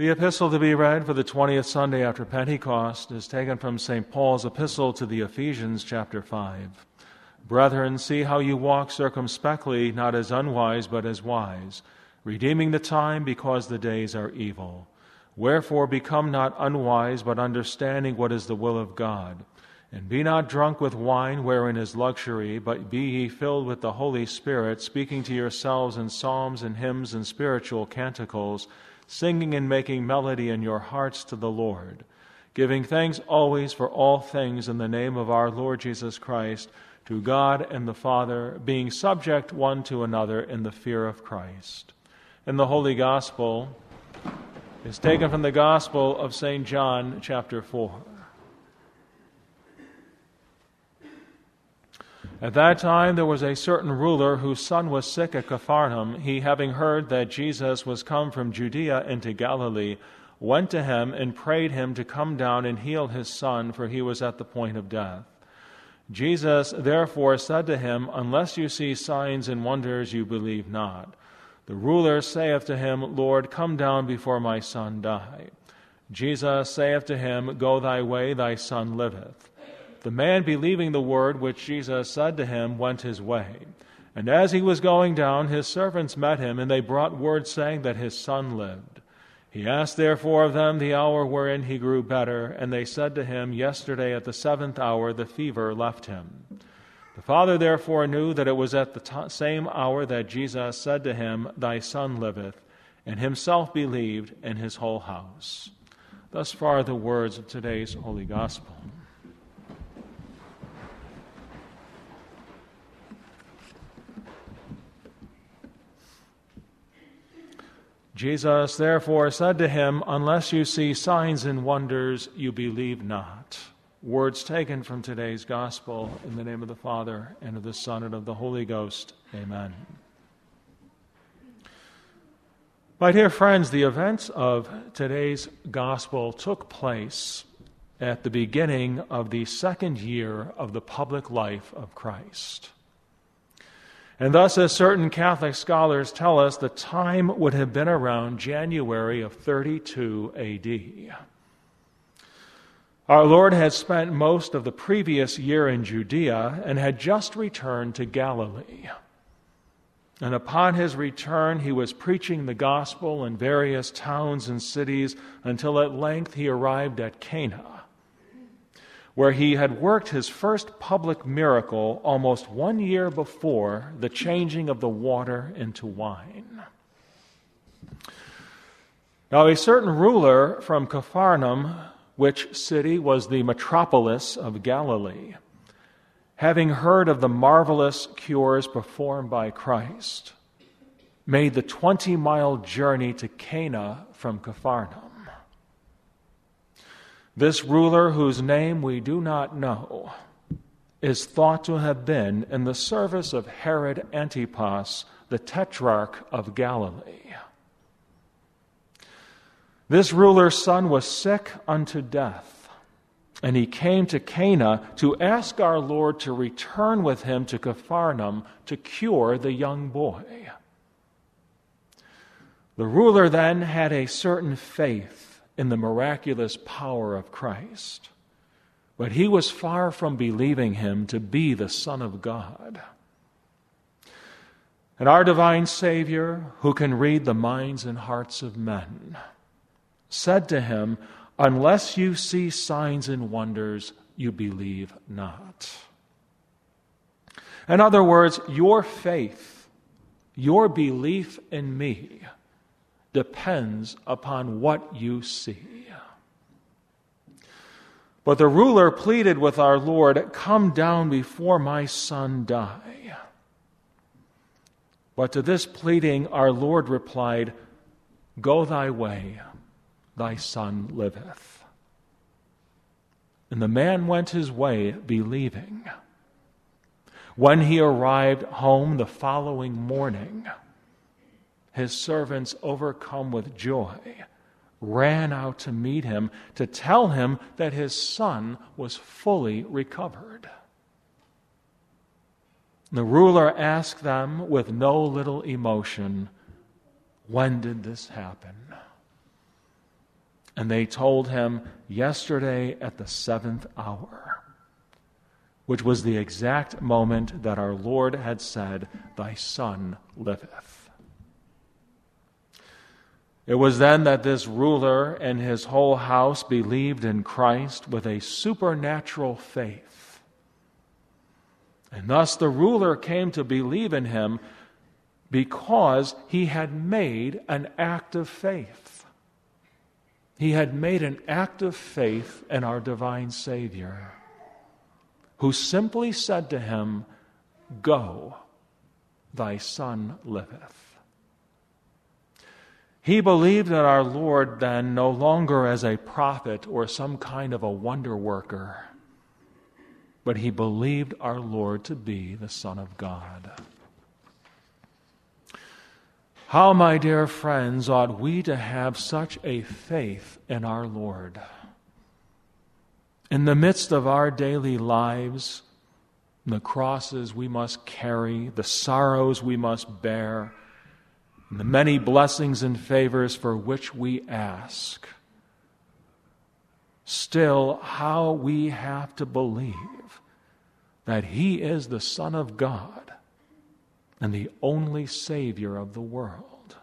The epistle to be read for the 20th Sunday after Pentecost is taken from St. Paul's epistle to the Ephesians, chapter 5. Brethren, see how you walk circumspectly, not as unwise, but as wise, redeeming the time because the days are evil. Wherefore, become not unwise, but understanding what is the will of God. And be not drunk with wine wherein is luxury, but be ye filled with the Holy Spirit, speaking to yourselves in psalms and hymns and spiritual canticles singing and making melody in your hearts to the Lord, giving thanks always for all things in the name of our Lord Jesus Christ, to God and the Father, being subject one to another in the fear of Christ. And the Holy Gospel is taken from the Gospel of St. John, chapter 4. At that time, there was a certain ruler whose son was sick at Capharnaum. He, having heard that Jesus was come from Judea into Galilee, went to him and prayed him to come down and heal his son, for he was at the point of death. Jesus therefore said to him, Unless you see signs and wonders, you believe not. The ruler saith to him, Lord, come down before my son die. Jesus saith to him, Go thy way, thy son liveth. The man, believing the word which Jesus said to him, went his way. And as he was going down, his servants met him, and they brought word saying that his son lived. He asked therefore of them the hour wherein he grew better, and they said to him, Yesterday at the seventh hour the fever left him. The father therefore knew that it was at the t- same hour that Jesus said to him, Thy son liveth, and himself believed, and his whole house. Thus far the words of today's Holy Gospel. Jesus therefore said to him, Unless you see signs and wonders, you believe not. Words taken from today's gospel in the name of the Father, and of the Son, and of the Holy Ghost. Amen. My dear friends, the events of today's gospel took place at the beginning of the second year of the public life of Christ. And thus, as certain Catholic scholars tell us, the time would have been around January of 32 AD. Our Lord had spent most of the previous year in Judea and had just returned to Galilee. And upon his return, he was preaching the gospel in various towns and cities until at length he arrived at Cana where he had worked his first public miracle almost one year before the changing of the water into wine. Now, a certain ruler from Capharnaum, which city was the metropolis of Galilee, having heard of the marvelous cures performed by Christ, made the 20 mile journey to Cana from Capharnaum. This ruler, whose name we do not know, is thought to have been in the service of Herod Antipas, the tetrarch of Galilee. This ruler's son was sick unto death, and he came to Cana to ask our Lord to return with him to Capharnaum to cure the young boy. The ruler then had a certain faith in the miraculous power of Christ. But he was far from believing him to be the Son of God. And our divine Savior, who can read the minds and hearts of men, said to him, Unless you see signs and wonders, you believe not. In other words, your faith, your belief in me, depends upon what you see. But the ruler pleaded with our Lord, Come down before my son die. But to this pleading, our Lord replied, Go thy way, thy son liveth. And the man went his way, believing. When he arrived home the following morning, his servants, overcome with joy, ran out to meet him to tell him that his son was fully recovered. The ruler asked them with no little emotion, When did this happen? And they told him, Yesterday at the seventh hour, which was the exact moment that our Lord had said, Thy Son liveth. It was then that this ruler and his whole house believed in Christ with a supernatural faith. And thus the ruler came to believe in him because he had made an act of faith. He had made an act of faith in our divine Savior, who simply said to him, Go, thy son liveth. He believed in our Lord then no longer as a prophet or some kind of a wonder worker, but he believed our Lord to be the Son of God. How, my dear friends, ought we to have such a faith in our Lord? In the midst of our daily lives, the crosses we must carry, the sorrows we must bear, and the many blessings and favors for which we ask, still, how we have to believe that He is the Son of God and the only Savior of the world.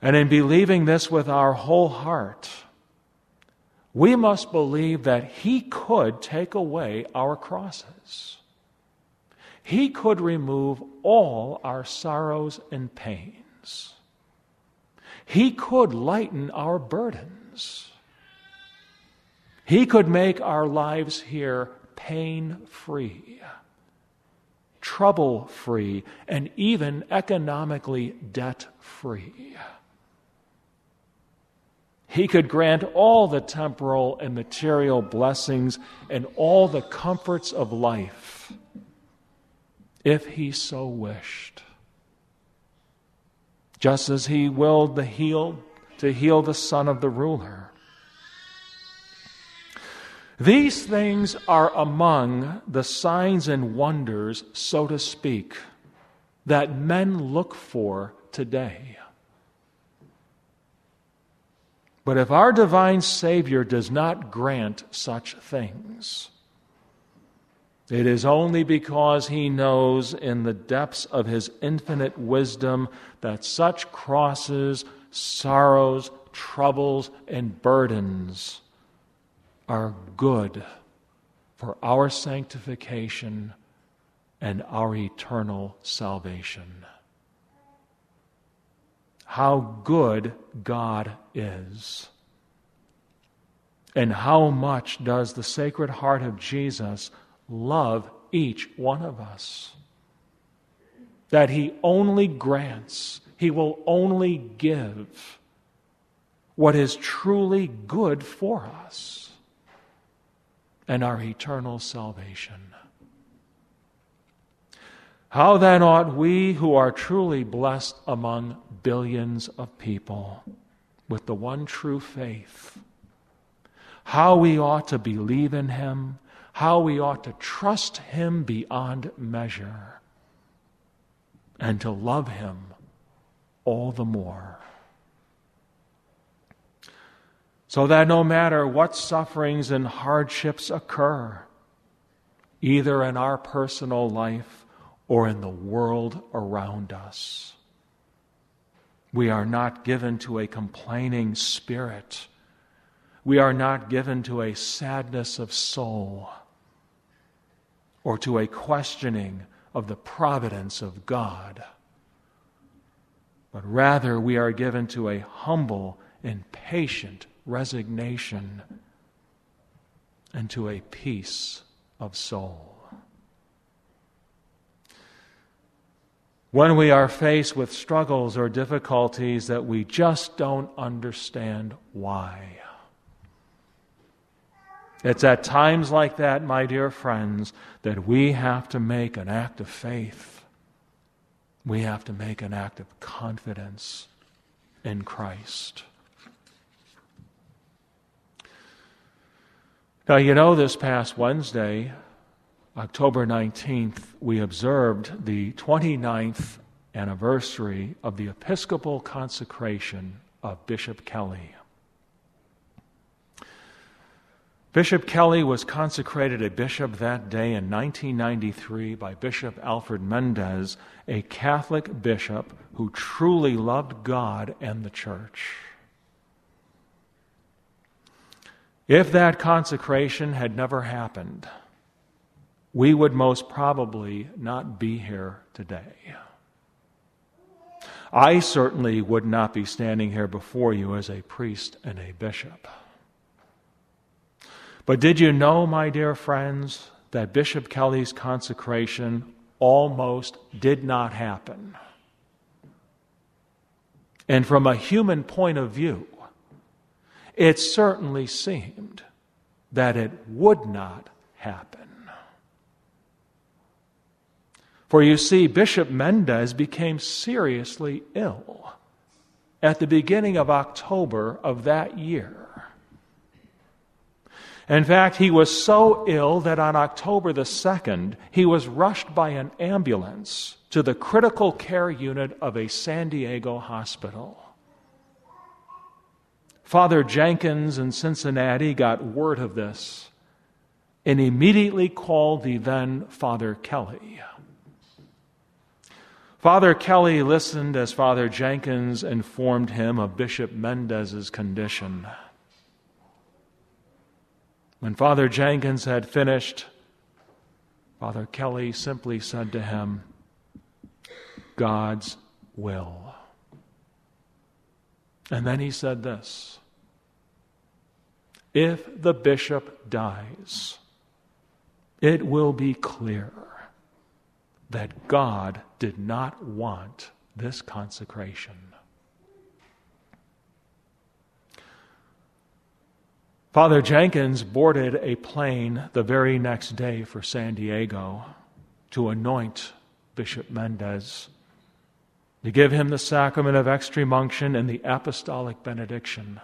And in believing this with our whole heart, we must believe that He could take away our crosses. He could remove all our sorrows and pains. He could lighten our burdens. He could make our lives here pain free trouble free, and even economically debt free. He could grant all the temporal and material blessings and all the comforts of life if he so wished. Just as he willed the heal, to heal the son of the ruler. These things are among the signs and wonders, so to speak, that men look for today. But if our divine Savior does not grant such things, it is only because he knows in the depths of his infinite wisdom that such crosses, sorrows, troubles, and burdens are good for our sanctification and our eternal salvation. How good God is. And how much does the Sacred Heart of Jesus love each one of us? That He only grants, He will only give what is truly good for us and our eternal salvation. How then ought we who are truly blessed among billions of people with the one true faith, how we ought to believe in Him, how we ought to trust Him beyond measure, and to love Him all the more so that no matter what sufferings and hardships occur, either in our personal life or in the world around us, we are not given to a complaining spirit. We are not given to a sadness of soul or to a questioning of the providence of God. But rather, we are given to a humble and patient resignation, and to a peace of soul. When we are faced with struggles or difficulties that we just don't understand why. It's at times like that, my dear friends, that we have to make an act of faith. We have to make an act of confidence in Christ. Now, you know, this past Wednesday, October 19th, we observed the 29th anniversary of the Episcopal consecration of Bishop Kelly. Bishop Kelly was consecrated a bishop that day in 1993 by Bishop Alfred Mendez, a Catholic bishop who truly loved God and the church. If that consecration had never happened, we would most probably not be here today. I certainly would not be standing here before you as a priest and a bishop. But did you know, my dear friends, that Bishop Kelly's consecration almost did not happen? And from a human point of view, it certainly seemed that it would not happen. For you see, Bishop Mendez became seriously ill at the beginning of October of that year. In fact, he was so ill that on October the 2nd, he was rushed by an ambulance to the critical care unit of a San Diego hospital. Father Jenkins in Cincinnati got word of this and immediately called the then Father Kelly. Father Kelly listened as Father Jenkins informed him of Bishop Mendez's condition. When Father Jenkins had finished, Father Kelly simply said to him, God's will. And then he said this If the bishop dies, it will be clear that God did not want this consecration. Father Jenkins boarded a plane the very next day for San Diego to anoint Bishop Mendez, to give him the sacrament of extreme unction and the apostolic benediction.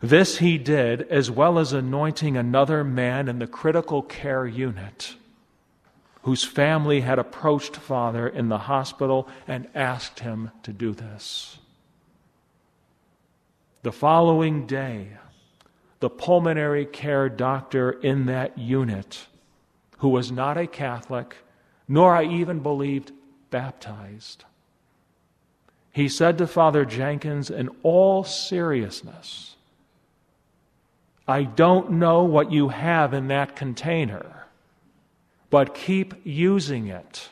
This he did, as well as anointing another man in the critical care unit whose family had approached Father in the hospital and asked him to do this. The following day, the pulmonary care doctor in that unit, who was not a Catholic, nor I even believed baptized, he said to Father Jenkins in all seriousness, I don't know what you have in that container, but keep using it.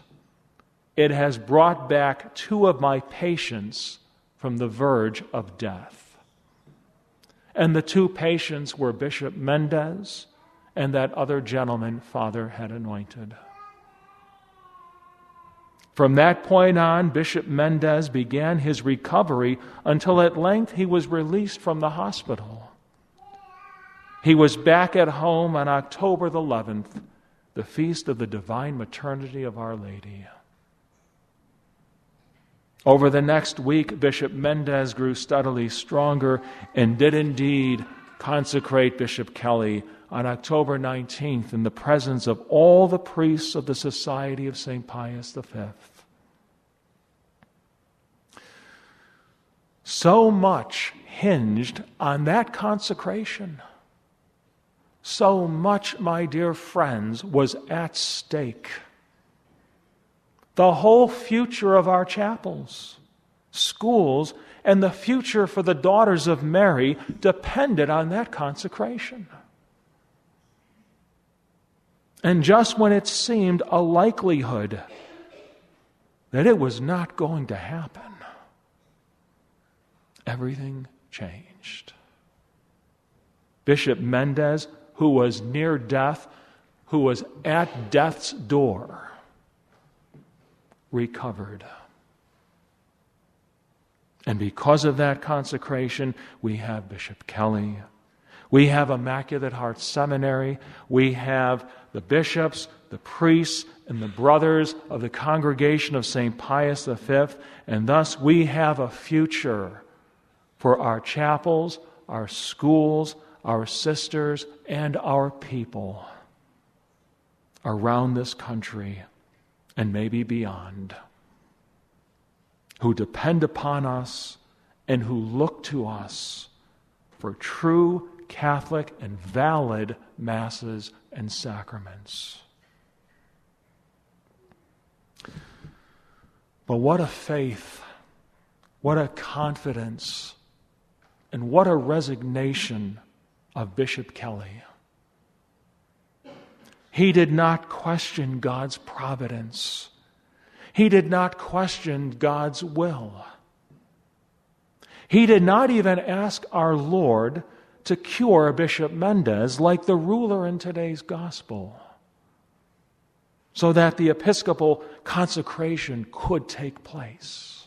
It has brought back two of my patients from the verge of death. And the two patients were Bishop Mendez and that other gentleman Father had anointed. From that point on, Bishop Mendez began his recovery until at length he was released from the hospital. He was back at home on October the 11th, the feast of the divine maternity of Our Lady. Over the next week, Bishop Mendez grew steadily stronger and did indeed consecrate Bishop Kelly on October 19th in the presence of all the priests of the Society of St. Pius V. So much hinged on that consecration. So much, my dear friends, was at stake the whole future of our chapels, schools, and the future for the daughters of Mary depended on that consecration. And just when it seemed a likelihood that it was not going to happen, everything changed. Bishop Mendez, who was near death, who was at death's door, recovered. And because of that consecration, we have Bishop Kelly. We have Immaculate Heart Seminary. We have the bishops, the priests, and the brothers of the congregation of St. Pius V. And thus we have a future for our chapels, our schools, our sisters, and our people around this country and maybe beyond, who depend upon us and who look to us for true Catholic and valid masses and sacraments. But what a faith, what a confidence, and what a resignation of Bishop Kelly. He did not question God's providence. He did not question God's will. He did not even ask our Lord to cure Bishop Mendez like the ruler in today's gospel, so that the episcopal consecration could take place.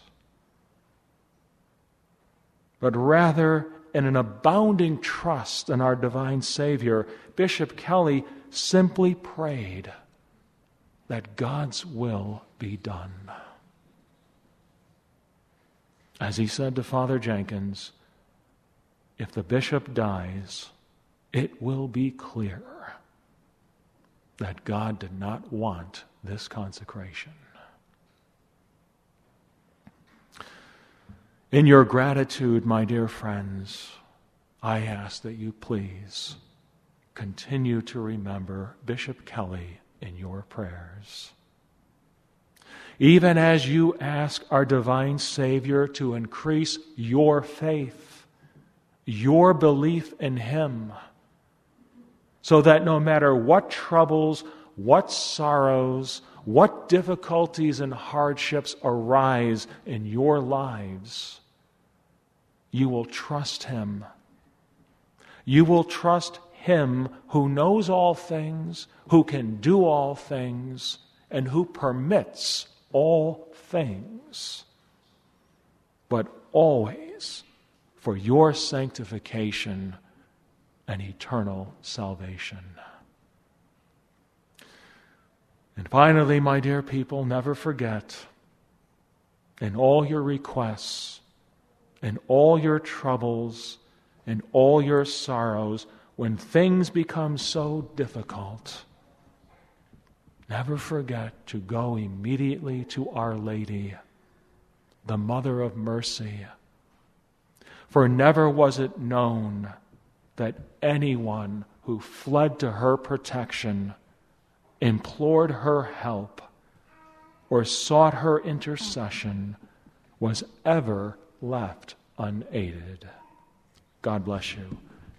But rather, in an abounding trust in our divine Savior, Bishop Kelly simply prayed that God's will be done. As he said to Father Jenkins, if the bishop dies, it will be clear that God did not want this consecration. In your gratitude, my dear friends, I ask that you please continue to remember Bishop Kelly in your prayers. Even as you ask our divine Savior to increase your faith your belief in Him, so that no matter what troubles, what sorrows, what difficulties and hardships arise in your lives, you will trust Him. You will trust Him who knows all things, who can do all things, and who permits all things. But always for your sanctification and eternal salvation. And finally, my dear people, never forget in all your requests, in all your troubles, in all your sorrows, when things become so difficult, never forget to go immediately to Our Lady, the Mother of Mercy for never was it known that anyone who fled to her protection, implored her help, or sought her intercession was ever left unaided. God bless you.